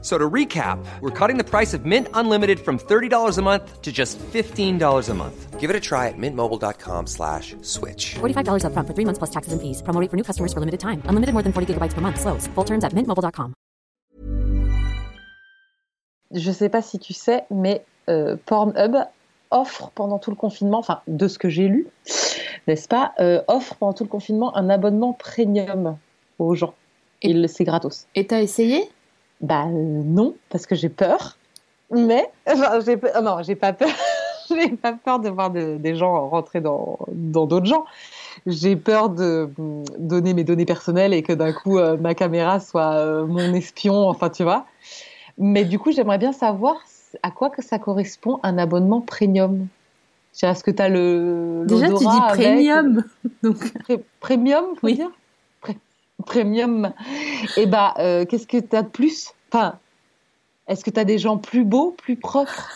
So to recap, we're cutting the price of Mint Unlimited from $30 a month to just $15 a month. Give it a try at mintmobile.com slash switch. $45 upfront for three months plus taxes and fees. Promo rate for new customers for limited time. Unlimited more than 40 gigabytes per month. Slows. Full terms at mintmobile.com. Je sais pas si tu sais, mais euh, Pornhub offre pendant tout le confinement, enfin de ce que j'ai lu, n'est-ce pas, euh, offre pendant tout le confinement un abonnement premium aux gens. Et c'est gratos. Et t'as essayé? Bah non, parce que j'ai peur. Mais enfin, j'ai oh non, j'ai pas peur. j'ai pas peur de voir de- des gens rentrer dans dans d'autres gens. J'ai peur de mm, donner mes données personnelles et que d'un coup euh, ma caméra soit euh, mon espion. Enfin, tu vois. Mais du coup, j'aimerais bien savoir à quoi que ça correspond un abonnement premium. Est-ce que tu as le Déjà, tu dis avec- premium. Donc, Pré- premium, faut Oui. dire? Premium. Et bah, euh, qu'est-ce que tu as de plus? Enfin, est-ce que tu as des gens plus beaux, plus propres,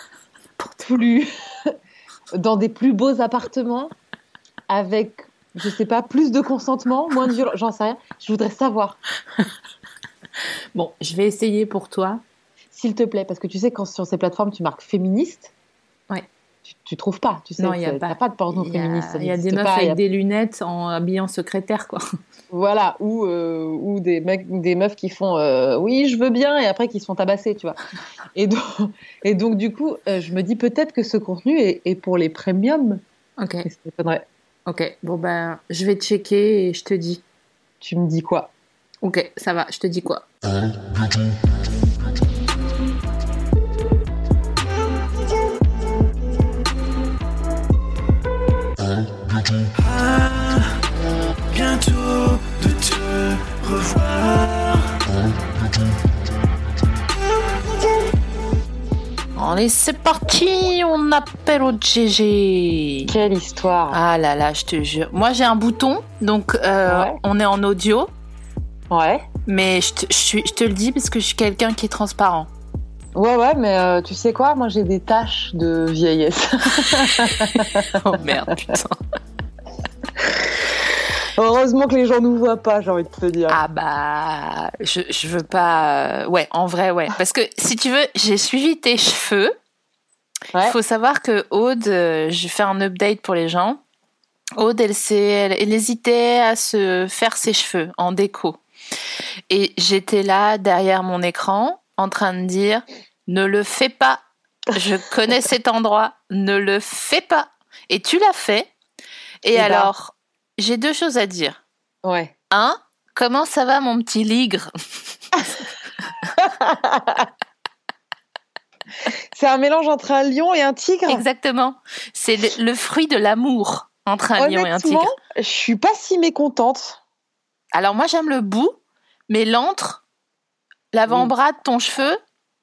plus dans des plus beaux appartements, avec, je sais pas, plus de consentement, moins de violence J'en sais rien. Je voudrais savoir, bon, je vais essayer pour toi. s'il te plaît, parce que tu sais, quand sur ces plateformes, tu marques féministe. Ouais. Tu, tu trouves pas, tu sais, Non, il y a pas. pas de porno Il y a, féministe. il y a des meufs avec des lunettes en habillant secrétaire, quoi. Voilà, ou, euh, ou des, mecs, des meufs qui font euh, oui, je veux bien, et après qui se font tabasser, tu vois. Et donc, et donc du coup, euh, je me dis peut-être que ce contenu est, est pour les premiums. Ok, ok. Bon, ben, je vais checker et je te dis. Tu me dis quoi? Ok, ça va, je te dis quoi? Allez, c'est parti, on appelle au GG. Quelle histoire Ah là là, je te jure. Moi, j'ai un bouton, donc euh, Ouais. on est en audio, Ouais, mais je te, je suis- je te le dis parce que je suis quelqu'un qui est transparent. ouais, ouais, mais euh, tu sais quoi? Moi, j'ai des taches de vieillesse. Oh merde, putain. Heureusement que les gens nous voient pas, j'ai envie de te dire. Ah bah, je, je veux pas. euh, Ouais, en vrai, ouais. Parce que si tu veux, j'ai suivi tes cheveux. Il Ouais. faut savoir que Aude, euh, je fais un update pour les gens. Aude, elle, elle, elle hésitait à se faire ses cheveux en déco. Et j'étais là derrière mon écran en train de dire ne le fais pas. Je connais cet endroit, ne le fais pas. Et tu l'as fait. Et Eh ben. alors, j'ai deux choses à dire. Ouais. Un, comment ça va mon petit ligre? C'est un mélange entre un lion et un tigre? Exactement. C'est le, le fruit de l'amour entre un lion et un Honnêtement, tigre. je suis pas si mécontente. Alors moi j'aime le bout, mais l'antre, l'avant-bras de ton cheveu,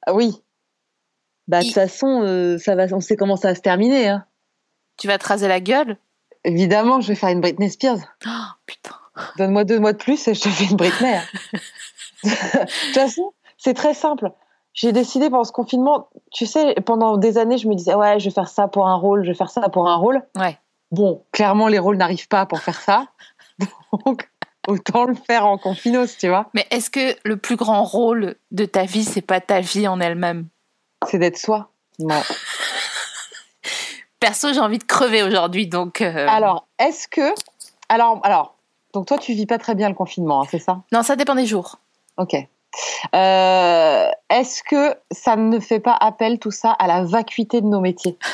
Ah Oui. Bah, de toute Il- façon, euh, ça va, on sait comment ça va se terminer. Hein. tu vas te raser la gueule? Évidemment, je vais faire une Britney Spears. Oh, putain. Donne-moi deux mois de plus et je te fais une Britney. hein. de toute façon, c'est très simple. J'ai décidé pendant ce confinement, tu sais, pendant des années, je me disais, ouais, je vais faire ça pour un rôle, je vais faire ça pour un rôle. Ouais. Bon, clairement, les rôles n'arrivent pas pour faire ça. Donc, autant le faire en confinos, tu vois. Mais est-ce que le plus grand rôle de ta vie, c'est pas ta vie en elle-même? C'est d'être soi. Non. Perso, j'ai envie de crever aujourd'hui, donc. euh, Alors, est-ce que. Alors, alors, donc toi, tu vis pas très bien le confinement, hein, c'est ça? Non, ça dépend des jours. Ok. Euh, Est-ce que ça ne fait pas appel tout ça à la vacuité de nos métiers?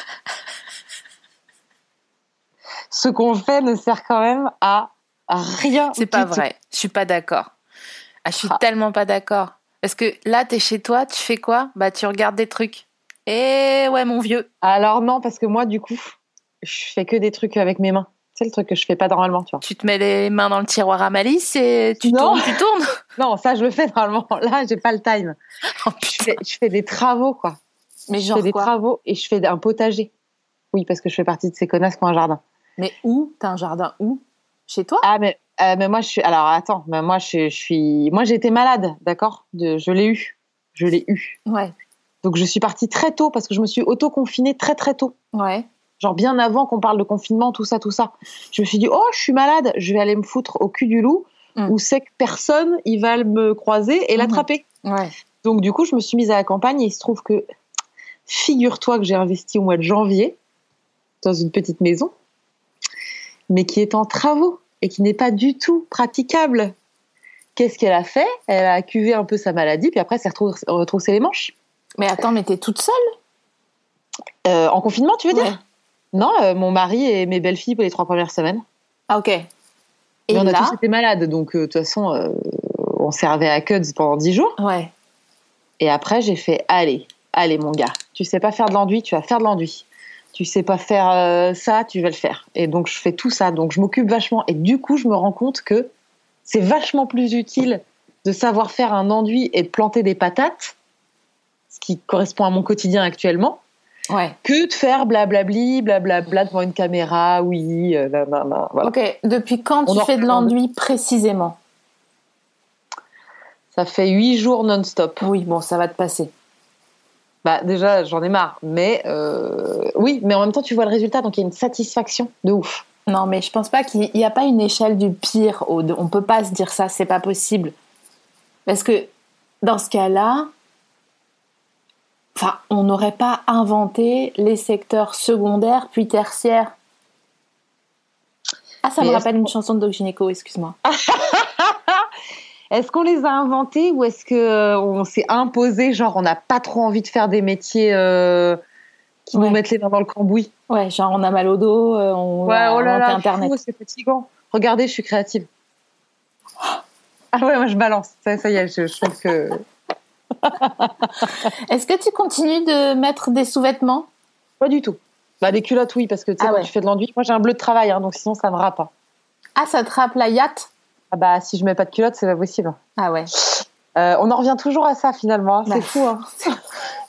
Ce qu'on fait ne sert quand même à rien. C'est pas vrai. Je suis pas d'accord. Ah, je suis Ah. tellement pas d'accord. Parce que là, t'es chez toi, tu fais quoi? Bah, tu regardes des trucs. Et ouais, mon vieux. Alors non, parce que moi, du coup, je fais que des trucs avec mes mains. C'est le truc que je fais pas normalement, tu vois. Tu te mets les mains dans le tiroir à malice et tu Non. tournes, tu tournes? Non, ça, je le fais normalement. Là, j'ai pas le time. Oh, Je fais, je fais des travaux, quoi. Mais je genre fais des quoi? travaux et je fais un potager. Oui, parce que je fais partie de ces connasses qui ont un jardin. Mais où? T'as un jardin où? Chez toi? Ah, mais Euh, mais moi, je suis. Alors, attends, mais moi, je, je suis. Moi, j'ai été malade, d'accord? De- Je l'ai eu. Je l'ai eu. Ouais. Donc, je suis partie très tôt parce que je me suis auto-confinée très, très tôt. Ouais. Genre, bien avant qu'on parle de confinement, tout ça, tout ça. Je me suis dit, oh, je suis malade, je vais aller me foutre au cul du loup Mm. où c'est que personne, il va me croiser et Mhm. l'attraper. Ouais. Donc, du coup, je me suis mise à la campagne et il se trouve que, figure-toi que j'ai investi au mois de janvier dans une petite maison, mais qui est en travaux et qui n'est pas du tout praticable. Qu'est-ce qu'elle a fait? Elle a cuvé un peu sa maladie, puis après, elle s'est retrou- retroussé les manches. Mais attends, mais t'es toute seule? Euh, en confinement, tu veux Ouais. dire Non, euh, mon mari et mes belles-filles pour les trois premières semaines. Ah, ok. Et Mais on a tous été malades, donc euh, de toute façon, on servait à Cuds pendant dix jours. ouais. Et après, j'ai fait allez, allez, mon gars, tu sais pas faire de l'enduit, tu vas faire de l'enduit. Tu sais pas faire euh, ça, tu vas le faire. Et donc, je fais tout ça. Donc, je m'occupe vachement. Et du coup, je me rends compte que c'est vachement plus utile de savoir faire un enduit et de planter des patates, ce qui correspond à mon quotidien actuellement, Ouais. que de faire blablabli, blablabla devant une caméra, oui, euh, là, là, là, voilà. Ok. Depuis quand On tu fais de l'enduit précisément? Ça fait huit jours non-stop. Oui, bon, ça va te passer. Bah déjà, j'en ai marre. Mais euh, oui, mais en même temps, tu vois le résultat, donc il y a une satisfaction de ouf. Non, mais je pense pas qu'il n'y a pas une échelle du pire. au- On peut pas se dire ça, c'est pas possible. Parce que dans ce cas-là, enfin, on n'aurait pas inventé les secteurs secondaires puis tertiaires. Ah, ça Mais me rappelle une chanson de Doc Gynéco, excuse-moi. Est-ce qu'on les a inventés ou est-ce que euh, on s'est imposé, genre on n'a pas trop envie de faire des métiers euh, qui Ouais. nous mettent les mains dans le cambouis? Ouais, genre on a mal au dos, euh, on Ouais, va oh là là, Internet. c'est fatigant. Regardez, je suis créative. Ah ouais, moi je balance. Ça, ça y est, je, je trouve que. Est-ce que tu continues de mettre des sous-vêtements? Pas du tout. Bah, des culottes, oui, parce que tu sais, Ah quand ouais. tu fais de l'enduit, moi j'ai un bleu de travail, hein, donc sinon ça me râpe. hein. Ah, ça te rappe la yacht? Ah bah, si je mets pas de culottes, c'est pas possible. Ah ouais. Euh, on en revient toujours à ça finalement, hein. Bah, c'est fou. Hein.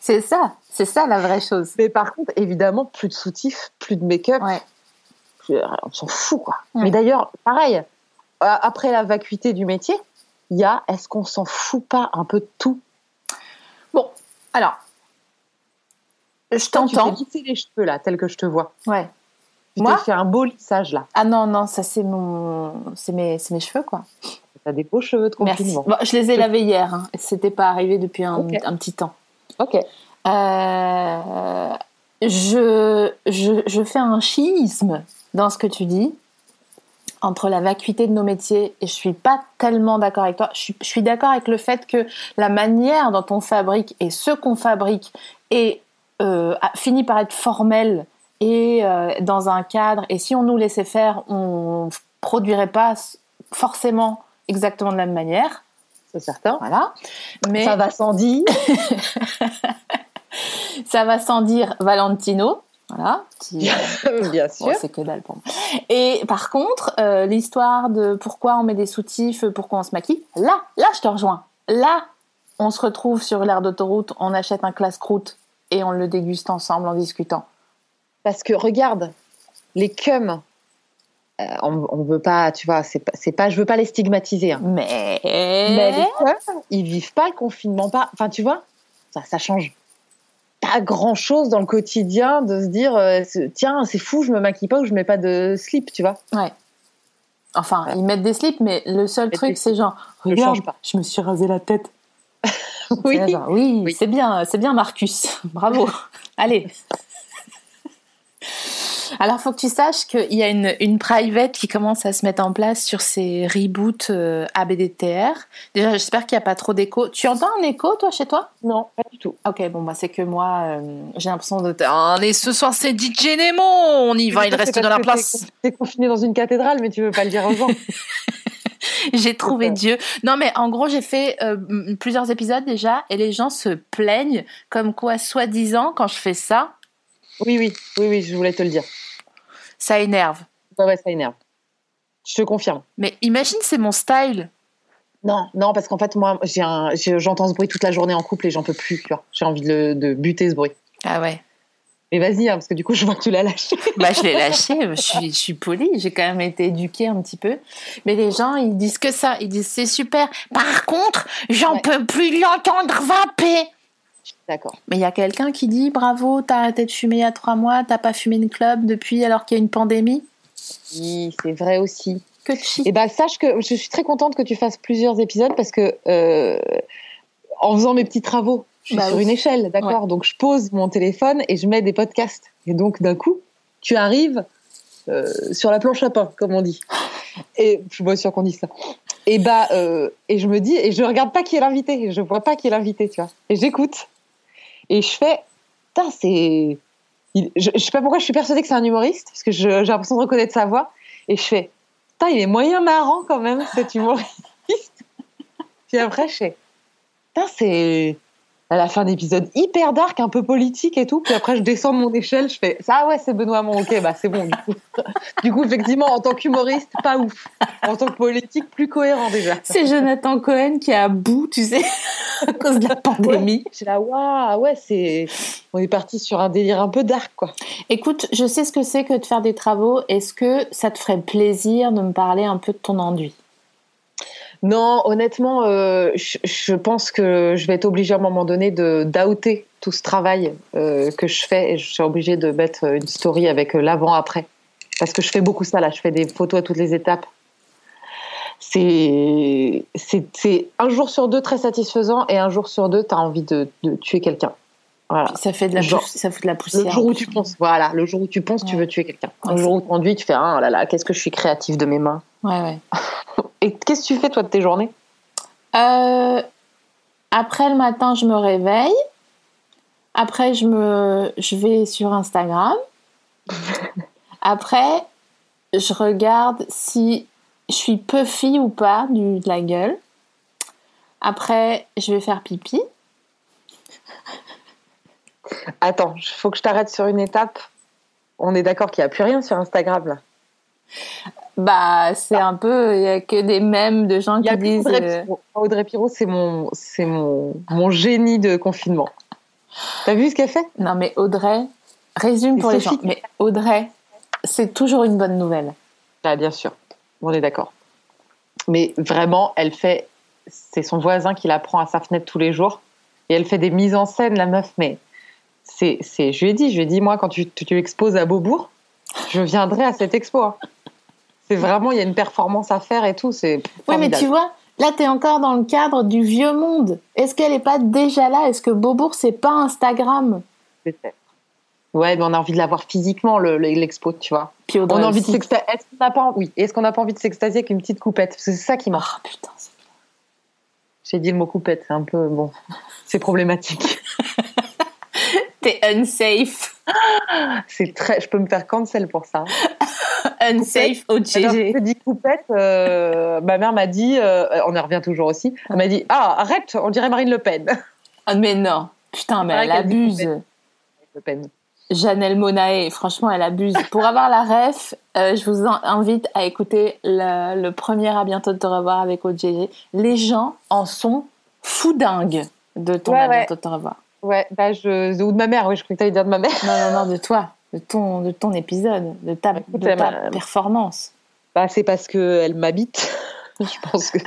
C'est ça, c'est ça la vraie chose. Mais par contre, évidemment, plus de soutifs, plus de make-up, Ouais. plus- on s'en fout quoi. Mais d'ailleurs, pareil, euh, après la vacuité du métier, il y a est-ce qu'on s'en fout pas un peu de tout? Bon, alors, je Toi, Tu fais t'entends. lisser les cheveux là, tel que je te vois. Ouais. Tu Moi t'es fait un beau lissage là. Ah non, non, ça c'est mon, c'est mes, c'est mes cheveux quoi. T'as des beaux cheveux de Merci. confinement. Bon, je les ai lavés hier. Hein. C'était pas arrivé depuis un, petit temps. Ok. Euh, je, je, je fais un schisme dans ce que tu dis entre la vacuité de nos métiers et je suis pas tellement d'accord avec toi. Je suis, d'accord avec le fait que la manière dont on fabrique et ce qu'on fabrique est euh, a- finit par être formel et euh, dans un cadre. Et si on nous laissait faire, on produirait pas forcément exactement de la même manière. C'est certain. Voilà. Mais Ça va sans dire. ça va sans dire Valentino. Voilà. Qui, Bien sûr. Bon, c'est que dalle pour moi. Et par contre, euh, l'histoire de pourquoi on met des soutifs, pourquoi on se maquille, là, là, je te rejoins. Là, on se retrouve sur l'aire d'autoroute, on achète un classe-croûte et on le déguste ensemble en discutant. Parce que regarde, les cums, euh, on, on veut pas, tu vois, c'est pas, c'est pas, je veux pas les stigmatiser. hein. Mais, Mais les cums, ils vivent pas le confinement, pas. Enfin, tu vois, ça, ça change pas grand chose dans le quotidien de se dire, euh, tiens, c'est fou, je me maquille pas ou je mets pas de slip, tu vois. ouais. Enfin, ils mettent des slips, mais le seul truc, c'est genre, regarde, je me suis rasé la tête. Oui. C'est genre, oui, Oui. c'est bien, c'est bien Marcus. Bravo. Allez. Alors, faut que tu saches qu'il y a une, une private qui commence à se mettre en place sur ces reboots euh, ABDTR. Déjà, j'espère qu'il n'y a pas trop d'écho. Tu entends un écho, toi, chez toi? Non, pas du tout. Ok, bon, bah, c'est que moi, euh, j'ai l'impression de. Ah, et ce soir, c'est DJ Nemo On y va, il reste de la place. t'es- confiné dans une cathédrale, mais tu veux pas le dire aux gens. J'ai trouvé. Dieu. Non, mais en gros, j'ai fait euh, plusieurs épisodes déjà, et les gens se plaignent comme quoi, soi-disant, quand je fais ça, oui, oui, oui, oui, je voulais te le dire. Ça énerve. Ouais, ouais, ça énerve. Je te confirme. Mais imagine, c'est mon style. Non, non, parce qu'en fait, moi, j'ai un- j'ai- j'entends ce bruit toute la journée en couple et j'en peux plus. J'ai envie de, le- de buter ce bruit. Ah ouais. Mais vas-y, hein, parce que du coup, je vois que tu l'as lâché. Bah, je l'ai lâché, je suis, je suis polie, j'ai quand même été éduquée un petit peu. Mais les gens, ils disent que ça, ils disent c'est super. Par contre, j'en Ouais. peux plus l'entendre vaper. D'accord. Mais il y a quelqu'un qui dit bravo, t'as arrêté de fumer il y a trois mois, t'as pas fumé une clope depuis alors qu'il y a une pandémie? Oui, c'est vrai aussi. Que chi. Et bah, sache que je suis très contente que tu fasses plusieurs épisodes parce que euh, en faisant mes petits travaux, je suis Bah sur oui. une échelle, d'accord? Donc je pose mon téléphone et je mets des podcasts. Et donc d'un coup, tu arrives euh, sur la planche à pain, comme on dit. Et je suis pas sûre qu'on dit ça. Et bah, euh, et je me dis, et je regarde pas qui est l'invité, je vois pas qui est l'invité, tu vois. Et j'écoute. Et je fais, putain, c'est. Je, je sais pas pourquoi je suis persuadée que c'est un humoriste, parce que j'ai l'impression de reconnaître sa voix. Et je fais, putain, il est moyen marrant quand même, cet humoriste. Puis après, je fais, putain, c'est. Elle a fait un épisode hyper dark, un peu politique et tout. Puis après, je descends de mon échelle, je fais, ça, ah ouais, c'est Benoît Hamon, ok, bah c'est bon. Du coup. du coup, effectivement, en tant qu'humoriste, pas ouf. En tant que politique, plus cohérent déjà. C'est Jonathan Cohen qui est à bout, tu sais, à cause de la pandémie. J'ai là, waouh, ouais, c'est. On est parti sur un délire un peu dark, quoi. Écoute, je sais ce que c'est que de faire des travaux. Est-ce que ça te ferait plaisir de me parler un peu de ton enduit? Non, honnêtement, euh, je, je pense que je vais être obligée à un moment donné de d'outer tout ce travail euh, que je fais et je suis obligée de mettre une story avec euh, l'avant-après. Parce que je fais beaucoup ça là, je fais des photos à toutes les étapes. C'est un jour sur deux très satisfaisant et un jour sur deux, tu as envie de, de tuer quelqu'un. Voilà. Ça fait de la, Genre, ça de la poussière. Le jour où tu penses, voilà, le jour où tu penses, tu veux tuer quelqu'un. Ouais, Le jour où tu conduis, tu fais ah là là, qu'est-ce que je suis créative de mes mains. Ouais, ouais. Et qu'est-ce que tu fais toi de tes journées? Euh, après le matin, je me réveille. Après, je, me, je vais sur Instagram. Après, je regarde si je suis puffy ou pas du, de la gueule. Après, je vais faire pipi. Attends, il faut que je t'arrête sur une étape. On est d'accord qu'il n'y a plus rien sur Instagram là. Bah, c'est un peu, il y a que des mèmes de gens y qui disent. Audrey euh, Pirot. Audrey Pirot, c'est mon, c'est mon, mon génie de confinement. T'as vu ce qu'elle fait? Non, mais Audrey, résume pour les gens. Mais Audrey, c'est toujours une bonne nouvelle. Ah, bien sûr, on est d'accord. Mais vraiment, elle fait, c'est son voisin qui la prend à sa fenêtre tous les jours et elle fait des mises en scène, la meuf. Mais c'est, c'est, je lui ai dit, je lui ai dit, moi, quand tu, tu, tu exposes à Beaubourg, je viendrai à cette expo. hein. C'est vraiment, il y a une performance à faire et tout. C'est Oui, mais tu vois, là, tu es encore dans le cadre du vieux monde. Est-ce qu'elle n'est pas déjà là? Est-ce que Beaubourg, c'est pas Instagram? Peut-être. Ouais, mais on a envie de la voir physiquement, le- le- l'expo, tu vois. Puis On a envie de s'extasier. Est-ce qu'on n'a pas, oui. Est-ce qu'on n'a pas envie de s'extasier avec une petite coupette? Parce que c'est ça qui marche. Ah, putain, J'ai dit le mot coupette, c'est un peu bon. C'est problématique. t'es unsafe. C'est très. Je peux me faire cancel pour ça. Unsafe au GG. je dis coupette. euh, ma mère m'a dit. euh, on y revient toujours aussi. Elle m'a dit ah arrête, on dirait Marine Le Pen. Ah, mais non. Putain, mais elle abuse. Le Pen. Janelle Monae, franchement, elle abuse. Pour avoir la ref, euh, je vous invite à écouter le, le premier À bientôt de te revoir avec OGG. Les gens en sont fous dingues de ton Ouais, À ouais. bientôt de te revoir. Ouais, bah je ou de ma mère. Oui, je croyais que t'allais dire de ma mère. Non, non, non, de toi, de ton, de ton épisode, de ta, Écoute, de ta m'a- performance. Bah c'est parce que elle m'habite. je pense que.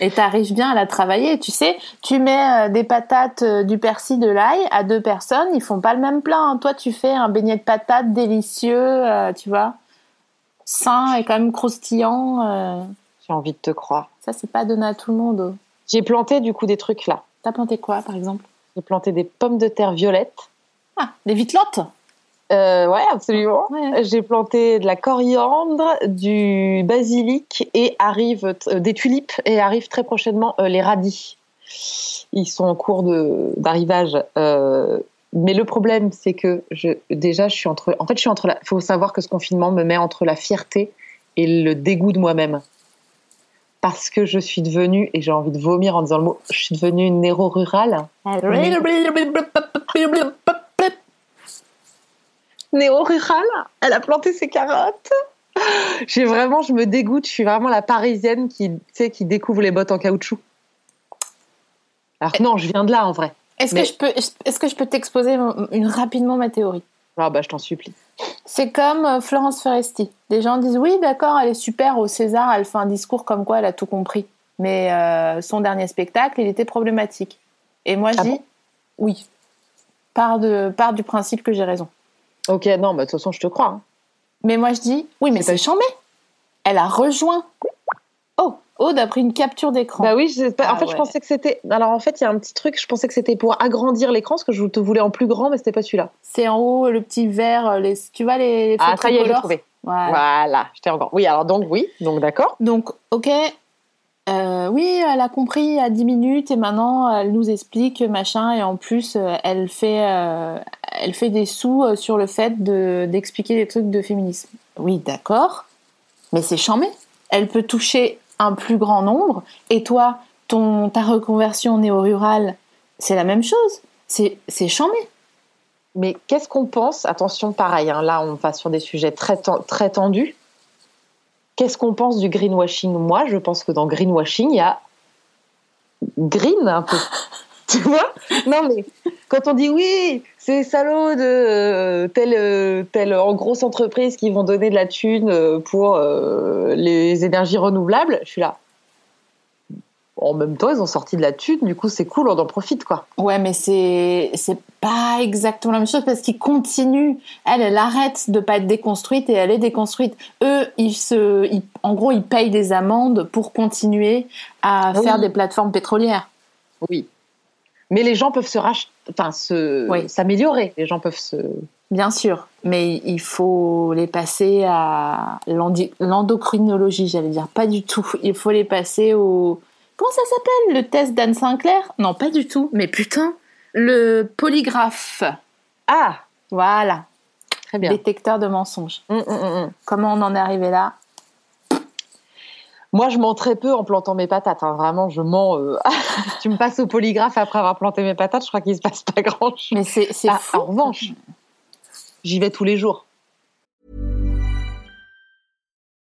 Et t'arrives bien à la travailler. Tu sais, tu mets euh, des patates, euh, du persil, de l'ail à deux personnes, ils font pas le même plat. hein. Toi, tu fais un beignet de patates délicieux, euh, tu vois, sain et quand même croustillant. euh. J'ai envie de te croire. Ça, c'est pas donné à tout le monde. oh. J'ai planté du coup des trucs là. T'as planté quoi, par exemple? J'ai planté des pommes de terre violettes. Ah, des vitelottes Euh, ouais, absolument. Ouais. J'ai planté de la coriandre, du basilic et arrive euh, des tulipes et arrivent très prochainement euh, les radis. Ils sont en cours de d'arrivage. euh, mais le problème, c'est que je, déjà, je suis entre. En fait, je suis entre. Il faut savoir que ce confinement me met entre la fierté et le dégoût de moi-même. Parce que je suis devenue, et j'ai envie de vomir en disant le mot, je suis devenue une néro rurale. Néo-rurale. Elle a planté ses carottes. J'ai vraiment, je me dégoûte. Je suis vraiment la parisienne qui, qui découvre les bottes en caoutchouc. Alors non, je viens de là en vrai. Est-ce Mais- que je peux, est-ce que je peux t'exposer une, rapidement ma théorie? Ah bah je t'en supplie. C'est comme euh, Florence Foresti. Des gens disent oui, d'accord, elle est super au César, elle fait un discours comme quoi elle a tout compris. Mais euh, son dernier spectacle, il était problématique. Et moi, je Ah dis bon? oui. Part, de, part du principe que j'ai raison. Ok, non, bah de toute façon je te crois. hein. Mais moi, je dis oui, mais C'est chambé. Elle a rejoint. Oh, Aude a pris une capture d'écran. Bah oui, je- en Ah fait je pensais que c'était. Alors en fait il y a un petit truc, je pensais que c'était pour agrandir l'écran, parce que je te voulais en plus grand, mais c'était pas celui-là. C'est en haut le petit vert, les, tu vois les, les Ah ça y est, j'ai tricolores trouvé. Voilà. Voilà, j'étais encore. Oui, alors donc oui, donc d'accord. Donc, ok, euh, oui, elle a compris à 10 minutes et maintenant elle nous explique machin et en plus euh, elle fait, euh, elle fait des sous sur le fait de- d'expliquer des trucs de féminisme. Oui, d'accord, mais c'est chambé. Elle peut toucher un plus grand nombre et toi, ton, ta reconversion néo-rurale, c'est la même chose. C'est c'est. Mais qu'est-ce qu'on pense Attention, pareil, hein, là on va sur des sujets très, très tendus. Qu'est-ce qu'on pense du greenwashing? Moi, je pense que dans greenwashing, il y a green un peu. tu vois? Non, mais quand on dit oui, c'est salaud de euh, telle, euh, telle en grosse entreprise qui vont donner de la thune euh, pour les énergies renouvelables, je suis là. En même temps, ils ont sorti de la thune, du coup, c'est cool, on en profite, quoi. Ouais, mais c'est c'est pas exactement la même chose parce qu'ils continuent. Elle, elle arrête de pas être déconstruite et elle est déconstruite. Eux, ils se, ils- en gros, ils payent des amendes pour continuer à Oui. faire des plateformes pétrolières. Oui. Mais les gens peuvent se rach... enfin, se... Oui. s'améliorer. Les gens peuvent se. Bien sûr, mais il faut les passer à l'endocrinologie, j'allais dire. Pas du tout. Il faut les passer au. Comment ça s'appelle Le test d'Anne Sinclair? Non, pas du tout. Mais putain, le polygraphe. Ah, Voilà, très bien. détecteur de mensonges. Hum, hum, hum. Comment on en est arrivé là? Moi, je mens très peu en plantant mes patates. hein. Vraiment, je mens. euh, tu me passes au polygraphe après avoir planté mes patates, je crois qu'il se passe pas grand chose. Mais c'est Ah, en revanche, j'y vais tous les jours.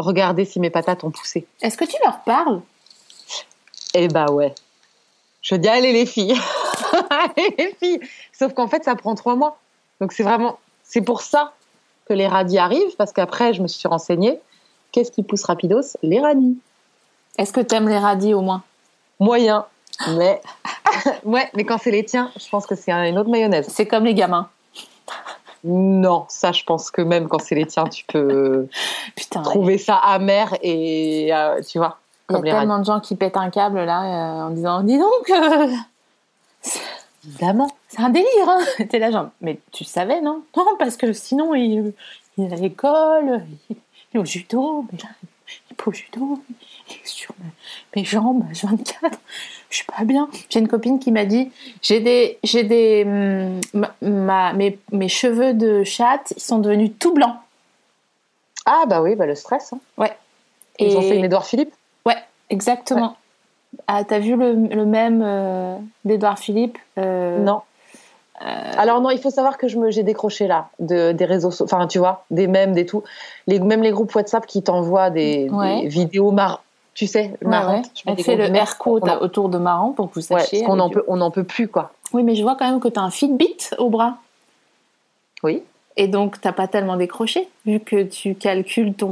Regardez si mes patates ont poussé. Est-ce que tu leur parles? Eh bah ouais. Je dis allez les filles, allez les filles. Sauf qu'en fait, ça prend trois mois. Donc c'est vraiment, c'est pour ça que les radis arrivent, parce qu'après, je me suis renseignée. Qu'est-ce qui pousse rapidos? Les radis. Est-ce que t'aimes les radis au moins? Moyen, mais ouais, mais quand c'est les tiens, je pense que c'est un- une autre mayonnaise. C'est comme les gamins. Non, ça, je pense que même quand c'est les tiens, tu peux Putain, ouais. trouver ça amer et euh, tu vois, il y a tellement de gens qui pètent un câble là euh, en disant dis donc euh, Évidemment. c'est un délire hein. T'es là genre mais tu savais non? Non parce que sinon il, il est à l'école, il, il est au judo, mais là il est pas au judo, il est sur mes, mes jambes à 24, je suis pas bien. J'ai une copine qui m'a dit j'ai des j'ai des hum, ma, ma- mes, mes cheveux de chatte ils sont devenus tout blancs. Ah bah oui, bah le stress. hein. Ouais. Ils ont fait une Édouard Philippe? Ouais, exactement. Ah, t'as vu le, le même euh, d'Edouard Philippe euh, Non. Alors non, il faut savoir que je me j'ai décroché là de, des réseaux, enfin tu vois, des mèmes, des tout, les même les groupes WhatsApp qui t'envoient des, Ouais. des vidéos mar, tu sais, Ouais, marrantes. ouais. Fait le guillemets. air quote On en- autour de marrant pour que vous sachiez. qu'on en avec- peut, on en peut plus quoi. Oui, mais je vois quand même que t'as un Fitbit au bras. Oui. Et donc, t'as pas tellement décroché, vu que tu calcules ton.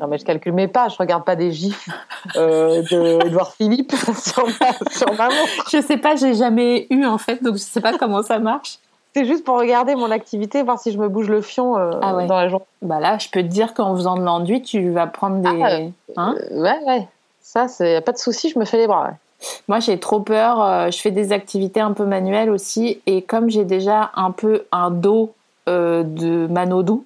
Non mais je calcule mes pas, je regarde pas des gifs euh, de Édouard Philippe sur ma, sur ma montre. Je sais pas, j'ai jamais eu en fait, donc je sais pas comment ça marche. C'est juste pour regarder mon activité, voir si je me bouge le fion euh, Ah ouais. dans la journée. Bah là, je peux te dire qu'en faisant de l'enduit, tu vas prendre des. Ah, euh, Hein Euh, ouais, ouais. Ça, c'est pas de souci, je me fais les bras. ouais. Moi, j'ai trop peur. euh, je fais des activités un peu manuelles aussi. Et comme j'ai déjà un peu un dos de manodou,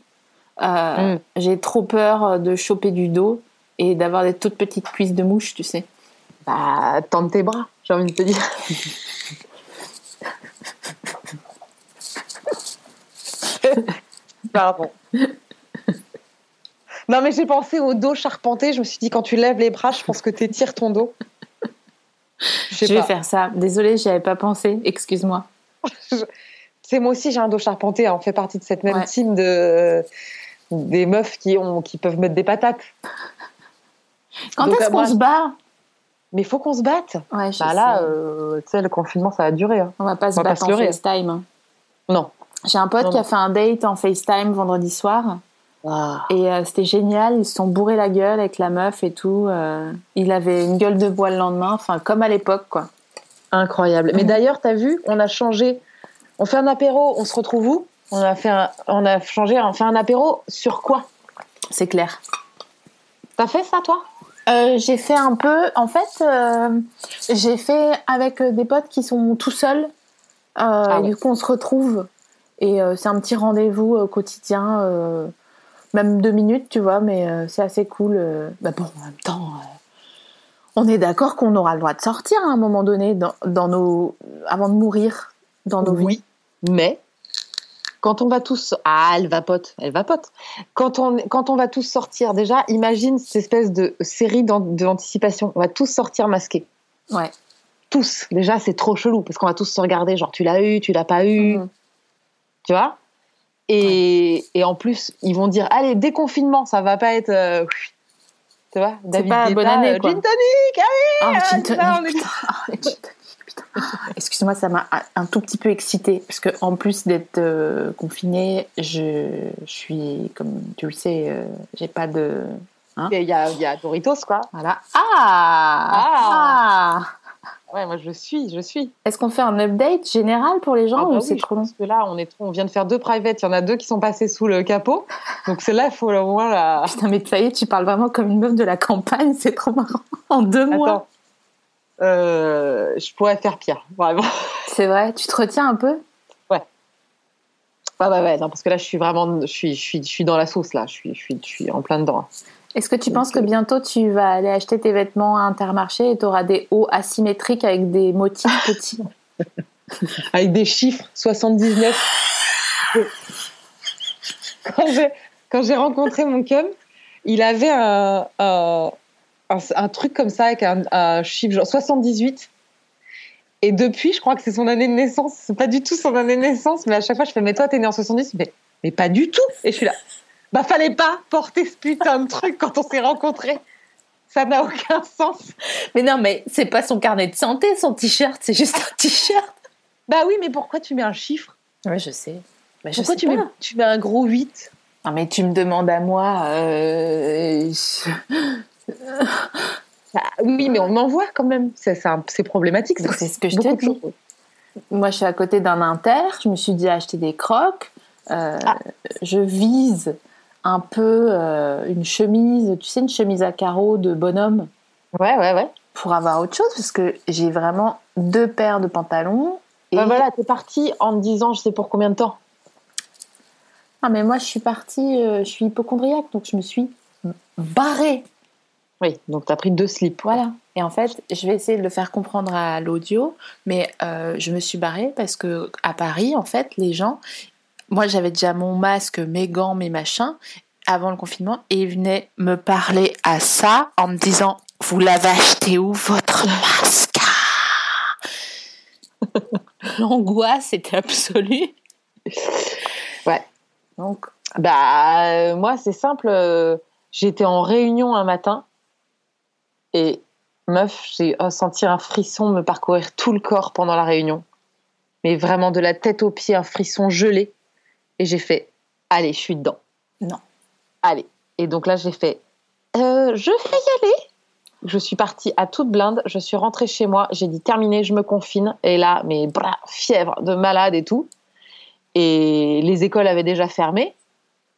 Mm. j'ai trop peur de choper du dos et d'avoir des toutes petites cuisses de mouche, tu sais. Bah, tends tes bras, j'ai envie de te dire. Pardon. Non, mais j'ai pensé au dos charpenté. Je me suis dit, quand tu lèves les bras, je pense que tu étires ton dos. Je, vais faire ça. Désolée, j'y avais pas pensé. Excuse-moi. C'est moi aussi, j'ai un dos charpenté. hein. On fait partie de cette même team de des meufs qui ont qui peuvent mettre des patates. Quand est-ce euh, qu'on se bat? Mais faut qu'on se batte. Ouais, je Bah là, euh, tu sais, le confinement, ça va durer. hein. on va pas se on battre en. FaceTime. hein. Non. J'ai un pote qui a fait un date en FaceTime vendredi soir. Ah. Et euh, c'était génial, ils se sont bourrés la gueule avec la meuf et tout. euh, il avait une gueule de bois le lendemain, enfin comme à l'époque quoi. Incroyable. Mais d'ailleurs, t'as vu, on a changé. On fait un apéro, on se retrouve où? On a fait, un, on a changé, on fait un apéro sur quoi? C'est clair. T'as fait ça, toi? Euh, j'ai fait un peu, en fait, j'ai fait avec des potes qui sont tout seuls. Ah. Du coup, on se retrouve et euh, c'est un petit rendez-vous euh, quotidien, euh, même deux minutes, tu vois, mais euh, c'est assez cool. Bah bon, en même temps, on est d'accord qu'on aura le droit de sortir à un moment donné dans, dans nos, avant de mourir dans nos vies. Oui. Mais quand on va tous, ah, elle vapote, elle vapote. Quand on, quand on va tous sortir, déjà, imagine cette espèce de série d'an- d'anticipation. On va tous sortir masqués. Ouais. Tous. Déjà, c'est trop chelou parce qu'on va tous se regarder. Genre, tu l'as eu, tu l'as pas eu. Mhm. Tu vois et, et en plus, ils vont dire Allez, déconfinement, ça va pas être. euh, tu vois David pas Guetta, bonne année, euh, quoi. Gin tonic, allez Ah, ah, gin tonic, putain. Ah, gin tonic, putain. Excuse-moi, ça m'a un tout petit peu excitée parce que en plus d'être euh, confinée, je, je suis, comme tu le sais, euh, j'ai pas de. Il y, a, il y a Doritos, quoi. Voilà. Ah, Ah. Ouais, moi, je suis, je suis. Est-ce qu'on fait un update général pour les gens Ah bah ou oui, c'est je trop long pense que là, on, est trop- on vient de faire deux private. Il y en a deux qui sont passés sous le capot. Donc, celle-là, il faut au moins la. Putain, mais ça y est, tu parles vraiment comme une meuf de la campagne, c'est trop marrant. En deux mois. Attends. Euh, je pourrais faire pire, vraiment. C'est vrai, tu te retiens un peu? Ah bah ouais, non, parce que là, je suis vraiment, je suis, je suis, je suis dans la sauce là. Je suis, je suis, je suis en plein dedans. Est-ce que tu penses que bientôt tu vas aller acheter tes vêtements à Intermarché et tu auras des hauts asymétriques avec des motifs petits? Avec des chiffres, 79. quand j'ai, quand j'ai rencontré mon cum, il avait un, un, un, un truc comme ça avec un, un chiffre genre 78. Et depuis, je crois que c'est son année de naissance. C'est pas du tout son année de naissance, mais à chaque fois, je fais, mais toi, t'es né en 70. Mais, mais pas du tout. Et je suis là. Bah, fallait pas porter ce putain de truc quand on s'est rencontrés. Ça n'a aucun sens. Mais non, mais c'est pas son carnet de santé, son t-shirt, c'est juste un t-shirt. Bah oui, mais pourquoi tu mets un chiffre? Oui, je sais. Mais je Pourquoi sais tu pas. mets, tu mets un gros 8 Non, mais tu me demandes à moi. euh, Bah oui, mais on m'envoie quand même. C'est problématique. C'est ce que je te dis. Moi, je suis à côté d'un inter. Je me suis dit acheter des crocs. Euh, Ah. Je vise un peu euh, une chemise, tu sais, une chemise à carreaux de bonhomme Ouais, ouais, ouais. pour avoir autre chose parce que j'ai vraiment deux paires de pantalons. Et... Voilà, t'es parti en me disant, je sais pour combien de temps. Ah, mais moi, je suis partie, euh, je suis hypochondriaque, donc je me suis barrée. Oui, donc t'as pris deux slips. Voilà. Et en fait, je vais essayer de le faire comprendre à l'audio, mais euh, je me suis barrée parce que à Paris, en fait, les gens, moi j'avais déjà mon masque, mes gants, mes machins avant le confinement, et ils venaient me parler à ça en me disant Vous l'avez acheté où votre masque? L'angoisse était absolue. Ouais. Donc, Bah, euh, moi, c'est simple. euh, J'étais en réunion un matin et, meuf, j'ai euh, senti un frisson me parcourir tout le corps pendant la réunion. Mais vraiment de la tête aux pieds, un frisson gelé. Et j'ai fait, allez, je suis dedans. Non. Allez. Et donc là, j'ai fait, Euh, je vais y aller. Je suis partie à toute blinde. Je suis rentrée chez moi. J'ai dit, terminé, je me confine. Et là, mais bras, fièvre de malade et tout. Et les écoles avaient déjà fermé.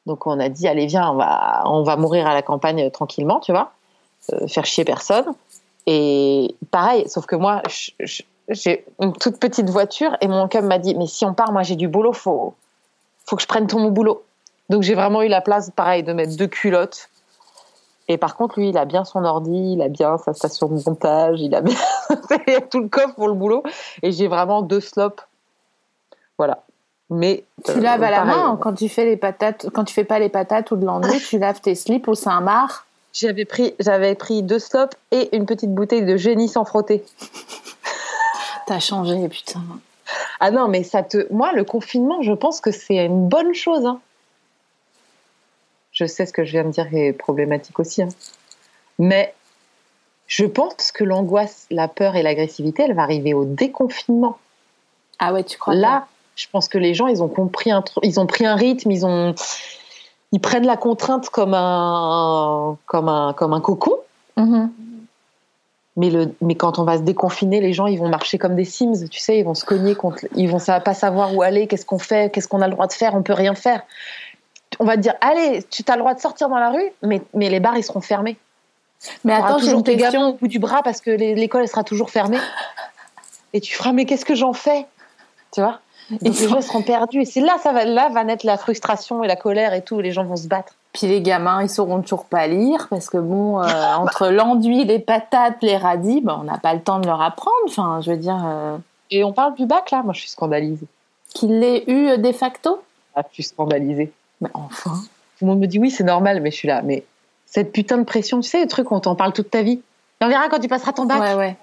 Donc on a dit, allez, viens, on va, on va mourir à la campagne euh, tranquillement, tu vois, euh, faire chier personne. Et pareil, sauf que moi, j'ai une toute petite voiture et mon cum m'a dit, mais si on part, moi j'ai du boulot, faut, faut que je prenne ton boulot. Donc j'ai vraiment eu la place, pareil, de mettre deux culottes Et par contre, lui, il a bien son ordi, il a bien sa station de montage, il a bien il a tout le coffre pour le boulot. Et j'ai vraiment deux slops. Voilà. Mais Tu euh, laves à la pareil, main quand tu fais les patates, quand tu fais pas les patates ou de l'ennui, tu laves tes slips au Saint-Marc. J'avais pris, j'avais pris deux slops et une petite bouteille de génie sans frotter. T'as changé, putain. Ah non, mais ça te. Moi, le confinement, je pense que c'est une bonne chose. hein. Je sais ce que je viens de dire est problématique aussi. hein. Mais je pense que l'angoisse, la peur et l'agressivité, elle va arriver au déconfinement. Ah ouais, tu crois Là, je pense que les gens, ils ont compris un ils ont pris un rythme, ils ont, ils prennent la contrainte comme un, comme un, comme un cocon. Mhm. Mais le, mais quand on va se déconfiner, les gens, ils vont marcher comme des Sims, tu sais, ils vont se cogner contre, ils vont pas savoir où aller, qu'est-ce qu'on fait, qu'est-ce qu'on a le droit de faire, on peut rien faire. On va te dire, allez, tu as le droit de sortir dans la rue, mais, mais les bars, ils seront fermés. Mais attends, j'ai une tes question. au bout du bras parce que l'école, elle sera toujours fermée. Et tu feras, mais qu'est-ce que j'en fais? Tu vois? Donc les gens seront perdus. Et c'est là, ça va, là va naître la frustration et la colère et tout. Les gens vont se battre. Puis les gamins, ils sauront toujours pas lire parce que bon, euh, entre l'enduit, les patates, les radis, ben, on n'a pas le temps de leur apprendre. Enfin, je veux dire, euh, Et on parle du bac, là. Moi, je suis scandalisée. qu'ils l'aient eu euh, de facto. Ah, je suis scandalisée. Mais enfin. Tout le monde me dit oui, c'est normal, mais je suis là. Mais cette putain de pression, tu sais, le truc, on t'en parle toute ta vie. Et on verra quand tu passeras ton bac. Ouais, ouais.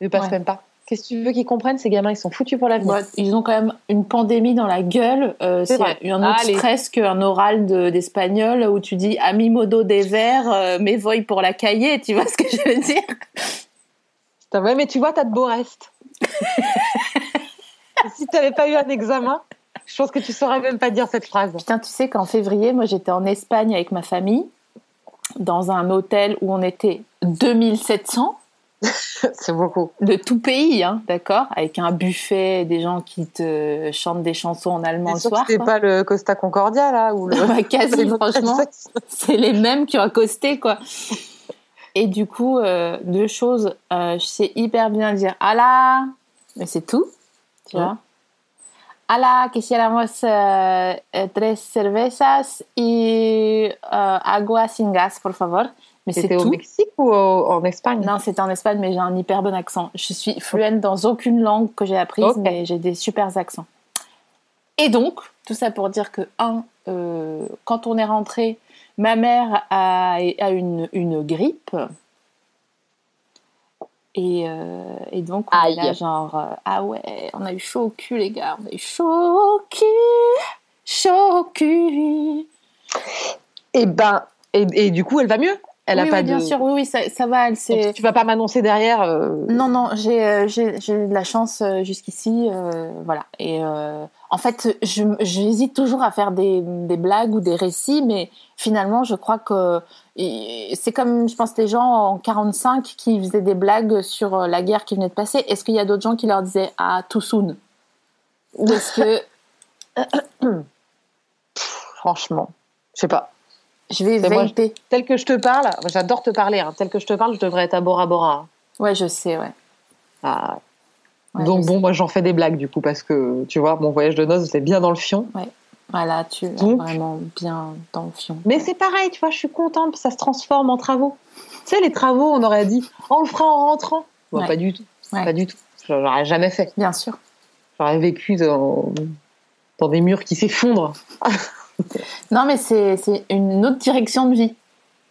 Ne Ouais. même pas. Qu'est-ce que tu veux qu'ils comprennent Ces gamins, ils sont foutus pour l'avenir. Ouais, ils ont quand même une pandémie dans la gueule. Euh, C'est un autre Allez. stress qu'un oral de- d'espagnol où tu dis ami modo des verts, euh, mais voy pour la cahier. Tu vois ce que je veux dire? Putain, ouais, mais tu vois, t'as de beaux restes. Si tu n'avais pas eu un examen, je pense que tu saurais même pas dire cette phrase. Putain, tu sais qu'en février, moi j'étais en Espagne avec ma famille dans un hôtel où on était 2700 c'est beaucoup. de tout pays, hein, d'accord Avec un buffet, des gens qui te chantent des chansons en allemand le soir. c'était pas le Costa Concordia, là ou le... Quasi, franchement. c'est les mêmes qui ont accosté, quoi. Et du coup, euh, deux choses, euh, je sais hyper bien dire ala, mais c'est tout, tu vois. Ala, quisiéramos euh, euh, tres cervezas y agua sin gas, por favor. Mais C'était au tout. Mexique ou au- en Espagne? Non, c'était en Espagne, mais j'ai un hyper bon accent. Je suis fluente dans aucune langue que j'ai apprise, mais j'ai des super accents. Et donc, tout ça pour dire que, un, euh, quand on est rentré, ma mère a, a une, une grippe. Et, euh, et donc, on est là, Aïe. genre, euh, ah ouais, on a eu chaud au cul, les gars, on a eu chaud au cul, chaud au cul. Et ben, et, et du coup, elle va mieux? Elle oui, a pas oui, bien de. sûr, oui, oui, ça, ça va, elle. Donc, tu vas pas m'annoncer derrière. euh, Non, non, j'ai euh, j'ai de la chance euh, jusqu'ici, euh, voilà. Et euh, en fait, j'hésite toujours à faire des, des blagues ou des récits, mais finalement, je crois que c'est comme, je pense, les gens en 45 qui faisaient des blagues sur la guerre qui venait de passer. Est-ce qu'il y a d'autres gens qui leur disaient ah too soon? Ou est-ce que Franchement, je sais pas. Je vais C'est moi, vaper Tel que je te parle, j'adore te parler. hein. Tel que je te parle, je devrais être à Bora Bora. Ouais, je sais, ouais. Ah. Ouais, Donc bon, moi j'en fais des blagues du coup parce que tu vois, mon voyage de noces c'est bien dans le fion. Voilà, tu es vraiment bien dans le fion. Mais c'est pareil, tu vois, je suis contente, ça se transforme en travaux. Tu sais, les travaux, on aurait dit, on le fera en rentrant. Bon, Ouais. pas du tout, Ouais. pas du tout. Je l'aurais jamais fait. Bien sûr. J'aurais vécu dans, dans des murs qui s'effondrent. Non, mais c'est une autre direction de vie.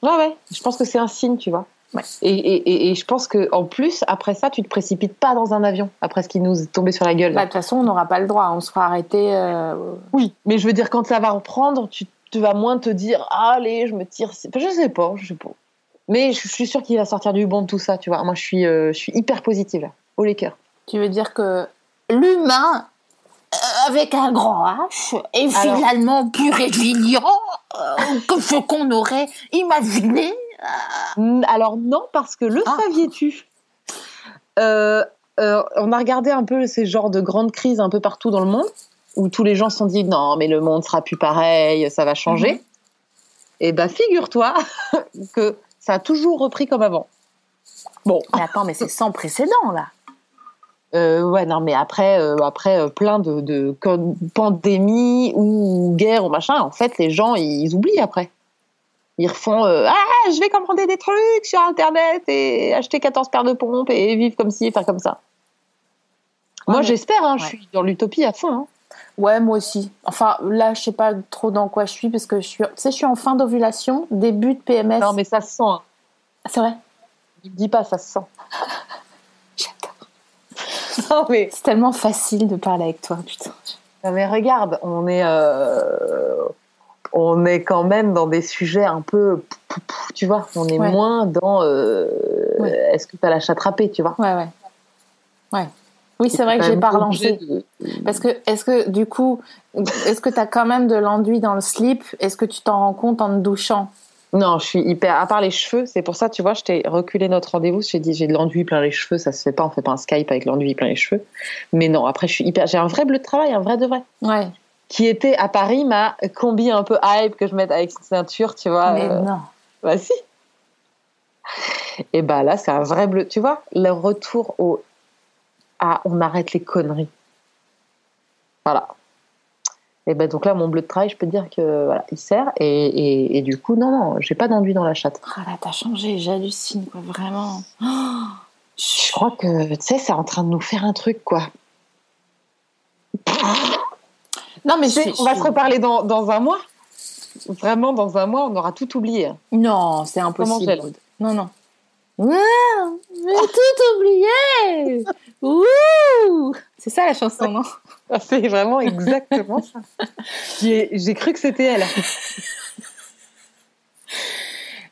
Ouais, ouais. Je pense que c'est un signe, tu vois. Ouais. Et, et, et, je pense que en plus, après ça, tu te précipites pas dans un avion, après ce qui nous est tombé sur la gueule. Bah, de toute façon, on n'aura pas le droit. On se fera arrêter. euh, Oui, mais je veux dire, quand ça va reprendre, tu, tu vas moins te dire, allez, je me tire. Je sais pas, je sais pas. Mais je suis sûre qu'il va sortir du bon de tout ça, tu vois. Moi, je suis, euh, je suis hyper positive, là. Au les cœurs. Tu veux dire que l'humain, avec un grand H, Alors- finalement plus résilient euh, que ce qu'on aurait imaginé Mm, Alors, non, parce que le Ah. saviez-tu? Euh, euh, On a regardé un peu ces genres de grandes crises un peu partout dans le monde, où tous les gens se sont dit, non, mais le monde sera plus pareil, ça va changer. Mhm. Et ben, figure-toi que ça a toujours repris comme avant. Bon, Mais attends, mais c'est sans précédent, là. Euh, ouais, non, mais après, euh, après euh, plein de, de pandémies ou guerres ou machin, en fait, les gens, ils oublient après. Ils refont Ah, je vais commander des trucs sur Internet et acheter 14 paires de pompes et vivre comme ci et faire comme ça. Ouais, Moi, mais- j'espère, hein, je suis dans l'utopie à fond. hein. Ouais, moi aussi. Enfin, là, je sais pas trop dans quoi je suis parce que je suis, tu sais, je suis en fin d'ovulation, début de PMS. Non, mais ça se sent. hein. C'est vrai. Il me dit pas, ça se sent. Non, mais, C'est tellement facile de parler avec toi, putain. non, mais regarde, on est, euh, on est quand même dans des sujets un peu. Tu vois, on est Ouais. moins dans. euh, Ouais. Est-ce que tu as la chatte râpée, tu vois? Ouais, ouais. Ouais. Oui, c'est vrai que j'ai pas relancé. de- Parce que, est-ce que, du coup, est-ce que tu as quand même de l'enduit dans le slip? Est-ce que tu t'en rends compte en te douchant? Non, je suis hyper. À part les cheveux, c'est pour ça, tu vois, je t'ai reculé notre rendez-vous. J'ai dit, j'ai de l'enduit plein les cheveux, ça se fait pas, on fait pas un Skype avec l'enduit plein les cheveux. Mais non, après, je suis hyper. J'ai un vrai bleu de travail, un vrai de vrai. Ouais. Qui était à Paris ma combi un peu hype que je mette avec cette ceinture, tu vois. Mais euh, non. Bah si. Et bah là, c'est un vrai bleu. Tu vois, le retour au. Ah, on arrête les conneries. Voilà. Et ben donc là, mon bleu de travail, je peux te dire que voilà, il sert. Et, et, et du coup, non, non, j'ai pas d'enduit dans la chatte. Ah là, t'as changé, j'hallucine, quoi, vraiment. Oh, Je crois que, tu sais, c'est en train de nous faire un truc, quoi. non, mais je suis- on va je se reparler dans, dans un mois. Vraiment, dans un mois, on aura tout oublié. Non, c'est impossible. Non, non. Ouais, j'ai tout oublié. Ouh C'est ça la chanson, non? C'est vraiment exactement ça. J'ai j'ai cru que c'était elle.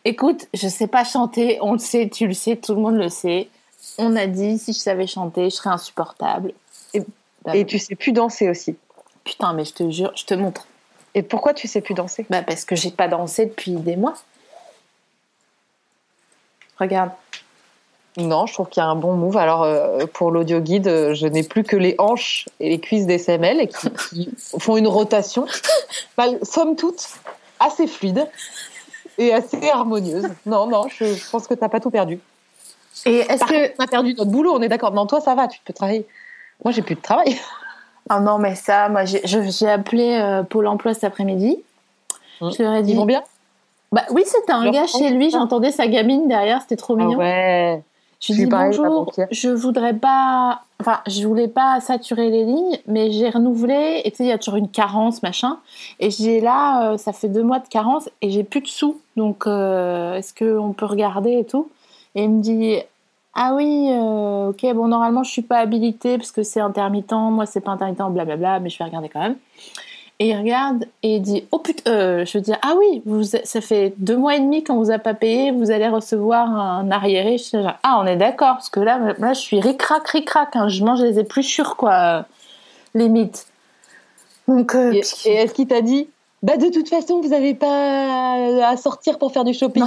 Écoute, je sais pas chanter, on le sait, tu le sais, tout le monde le sait. On a dit si je savais chanter, je serais insupportable. Et, bah, Et tu sais plus danser aussi. putain, mais je te jure, je te montre. Et pourquoi tu sais plus danser? Bah parce que j'ai pas dansé depuis des mois. Regarde. Non, je trouve qu'il y a un bon move. Alors, euh, pour l'audio guide, euh, je n'ai plus que les hanches et les cuisses des SML et qui, qui font une rotation, mal- somme toute, assez fluide et assez harmonieuse. Non, non, je, je pense que tu n'as pas tout perdu. Et est-ce que on a perdu notre boulot, on est d'accord. Non, toi, ça va, tu peux travailler. Moi, j'ai plus de travail. Ah non, mais ça, moi, j'ai appelé euh, Pôle emploi cet après-midi. Je leur ai dit. Ils vont bien? Bah oui, c'était un gars chez lui, j'entendais sa gamine derrière, c'était trop mignon. Ah ouais. Je lui dis bonjour, je voudrais pas, enfin, je voulais pas saturer les lignes, mais j'ai renouvelé, et tu sais, il y a toujours une carence, machin. Et j'ai là, euh, ça fait deux mois de carence, et j'ai plus de sous, donc euh, est-ce qu'on peut regarder et tout? Et il me dit, ah oui, euh, ok, bon, normalement, je suis pas habilitée parce que c'est intermittent, moi, c'est pas intermittent, blablabla, mais je vais regarder quand même. Et il regarde et il dit Oh putain, euh, je veux dire, ah oui, vous, ça fait deux mois et demi qu'on vous a pas payé, vous allez recevoir un arriéré. Je suis genre, ah, on est d'accord, parce que là, là je suis ric-rac, ric-rac, hein, je mange les épluchures, quoi, limite. Donc, euh, Et, et est-ce qu'il t'a dit bah de toute façon, vous n'avez pas à sortir pour faire du shopping.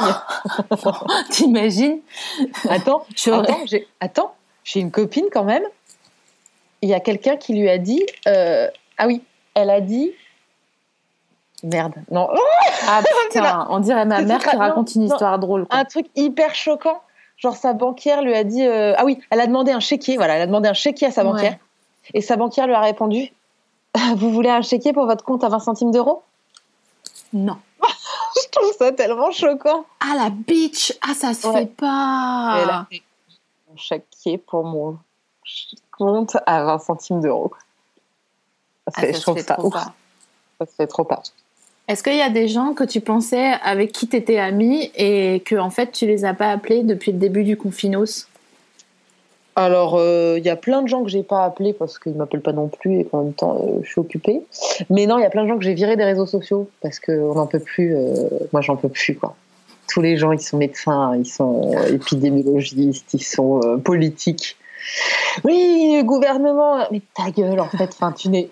t'imagines? Attends, attends, j'ai attends, j'ai une copine quand même. Il y a quelqu'un qui lui a dit euh, ah oui, elle a dit merde, non, Ah putain, on dirait ma mère qui non, raconte une non. histoire drôle. quoi. un truc hyper choquant. Genre sa banquière lui a dit euh, ah oui, elle a demandé un chéquier, voilà, elle a demandé un chéquier à sa Ouais. banquière et sa banquière lui a répondu vous voulez un chéquier pour votre compte à 20 centimes d'euros? Non. Je trouve ça tellement choquant. Ah la bitch Ah ça se Ouais. fait pas Et elle a fait un chéquier pour mon compte à 20 centimes d'euros. Ah, ça je trouve ça trop ouf. pas. Ça se fait trop pas. Est-ce qu'il y a des gens que tu pensais avec qui tu étais amie et que en fait tu les as pas appelés depuis le début du confinos? Alors, euh, il y a plein de gens que j'ai pas appelés parce qu'ils m'appellent pas non plus et qu'en même temps, euh, je suis occupée. Mais non, il y a plein de gens que j'ai virés des réseaux sociaux parce qu'on n'en peut plus. euh, moi, j'en peux plus, quoi. Tous les gens, ils sont médecins, ils sont épidémiologistes, ils sont politiques. Oui, gouvernement. Mais ta gueule, en fait. Enfin, tu n'es.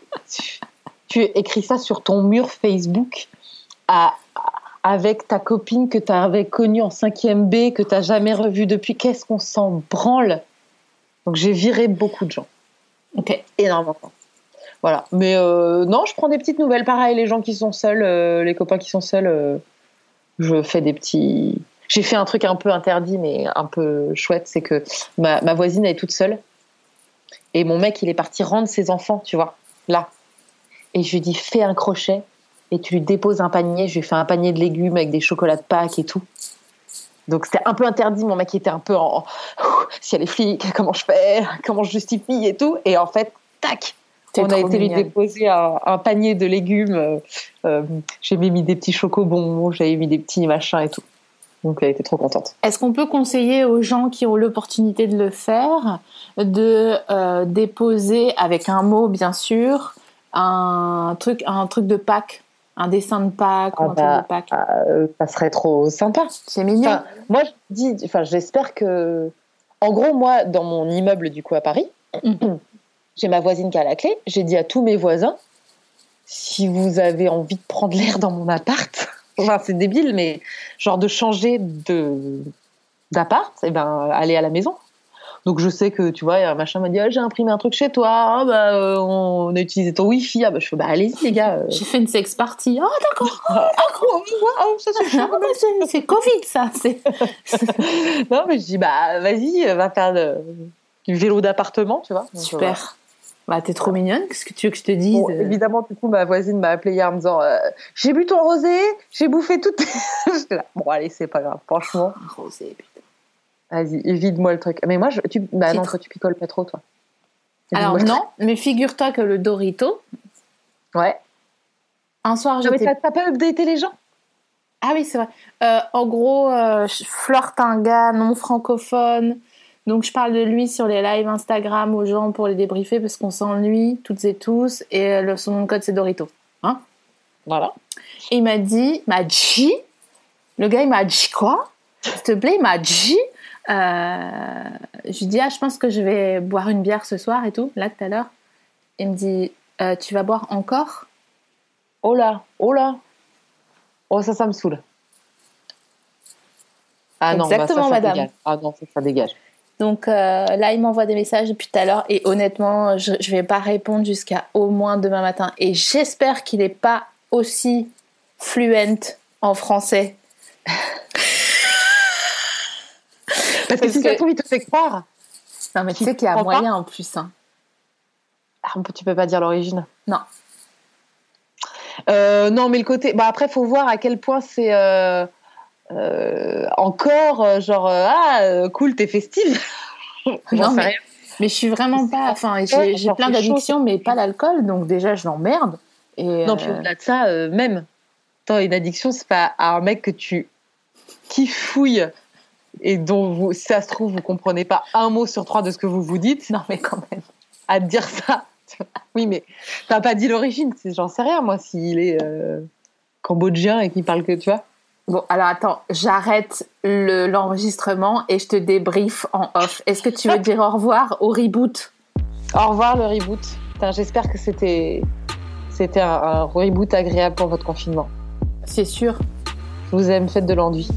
Tu, écris ça sur ton mur Facebook à, avec ta copine que tu avais connue en 5e B, que tu n'as jamais revue depuis. Qu'est-ce qu'on s'en branle? Donc j'ai viré beaucoup de gens. Ok. Énormément. Voilà. Mais euh, non, je prends des petites nouvelles. Pareil, les gens qui sont seuls, euh, les copains qui sont seuls, euh, je fais des petits. J'ai fait un truc un peu interdit, mais un peu chouette. C'est que ma, ma voisine, elle est toute seule. Et mon mec, il est parti rendre ses enfants, tu vois, là. Et je lui dis, fais un crochet et tu lui déposes un panier. Je lui ai fait un panier de légumes avec des chocolats de Pâques et tout. Donc c'était un peu interdit. Mon mec était un peu en si elle est flic, comment je fais, comment je justifie et tout? Et en fait, tac, on a été lui mignonne. déposer un, un panier de légumes. euh, euh, j'avais mis des petits chocobons, j'avais mis des petits machins et tout. Donc elle était trop contente. Est-ce qu'on peut conseiller aux gens qui ont l'opportunité de le faire de euh, déposer avec un mot bien sûr un truc un truc de Pâques, un dessin de Pâques Ah un bah, de Pâques. Euh, ça serait trop sympa. C'est mignon. Enfin, moi, je dis, enfin, j'espère que, en gros, moi, dans mon immeuble du coup à Paris, Mhm. j'ai ma voisine qui a la clé. J'ai dit à tous mes voisins, si vous avez envie de prendre l'air dans mon appart, enfin, c'est débile, mais genre de changer de d'appart, et ben, allez à la maison. Donc je sais que tu vois, un machin m'a dit Ah, j'ai imprimé un truc chez toi, Ah, bah, euh, on a utilisé ton wifi, ah bah je fais bah allez-y les gars. euh. J'ai fait une sex party. Oh d'accord. Oh, c'est Covid ça. C'est Non, mais je dis, bah, vas-y, va faire le- du vélo d'appartement, tu vois. Donc, super. Bah t'es trop mignonne. Qu'est-ce que tu veux que je te dise Bon, évidemment, du coup, ma voisine m'a appelé hier en me disant, euh, j'ai bu ton rosé, j'ai bouffé tout. Bon, allez, c'est pas grave, franchement. Rosé, putain. Vas-y, vide-moi le truc. Mais moi, je, tu, bah non, toi, tu picoles pas trop, toi. Alors non, mais figure-toi que le Dorito. Ouais. un soir Non, mais j'étais t'as pas updaté les gens Ah oui, c'est vrai. Euh, en gros, euh, je flirte un gars non francophone. Donc, je parle de lui sur les lives Instagram aux gens pour les débriefer parce qu'on s'ennuie toutes et tous. Et euh, le, son nom de code, c'est Dorito. Voilà. Et il m'a dit, m'a dit, le gars, il m'a dit quoi? S'il te plaît, il m'a dit. Euh, je lui dis, ah, je pense que je vais boire une bière ce soir et tout, là, tout à l'heure. Il me dit, Euh, tu vas boire encore? Oh là, oh là. Oh, ça, ça me saoule. Ah non, bah, ça, madame. dégage. Ah non, ça, ça dégage. Donc euh, là, il m'envoie des messages depuis tout à l'heure et honnêtement, je, je vais pas répondre jusqu'à au moins demain matin. Et j'espère qu'il n'est pas aussi fluent en français. Parce que si ça trouve, il te fait croire. Non, mais tu Qui sais qu'il y a moyen en plus. hein. Ah, tu peux pas dire l'origine. Non. Euh, non, mais le côté. Bah après, faut voir à quel point c'est euh, euh, encore genre ah cool, t'es festive. J'en Non, sais mais- rien. Mais je suis vraiment pas. Enfin, j'ai plein d'addictions, mais pas l'alcool. Donc déjà, je l'emmerde. Et Non, puis au-delà de ça, même. Attends, une addiction, c'est pas à un mec que tu kiffouilles et dont vous, si ça se trouve, vous comprenez pas un mot sur trois de ce que vous vous dites. non, mais quand même. À te dire ça. Oui, mais t'as pas dit l'origine. J'en sais rien, moi, s'il est euh, cambodgien et qu'il parle que, tu vois. Bon, alors attends, j'arrête le- l'enregistrement et je te débrief en off. Est-ce que tu veux dire au revoir au reboot? Au revoir le reboot. J'espère que c'était c'était un, un reboot agréable pour votre confinement. C'est sûr. Je vous aime, faites de l'enduit.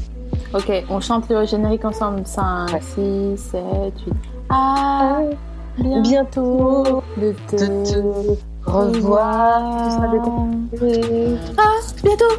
Ok, on chante le générique ensemble. 5, 6, 7, 8. Ah, bientôt, de te, te, revoir. Tout Ah, bientôt.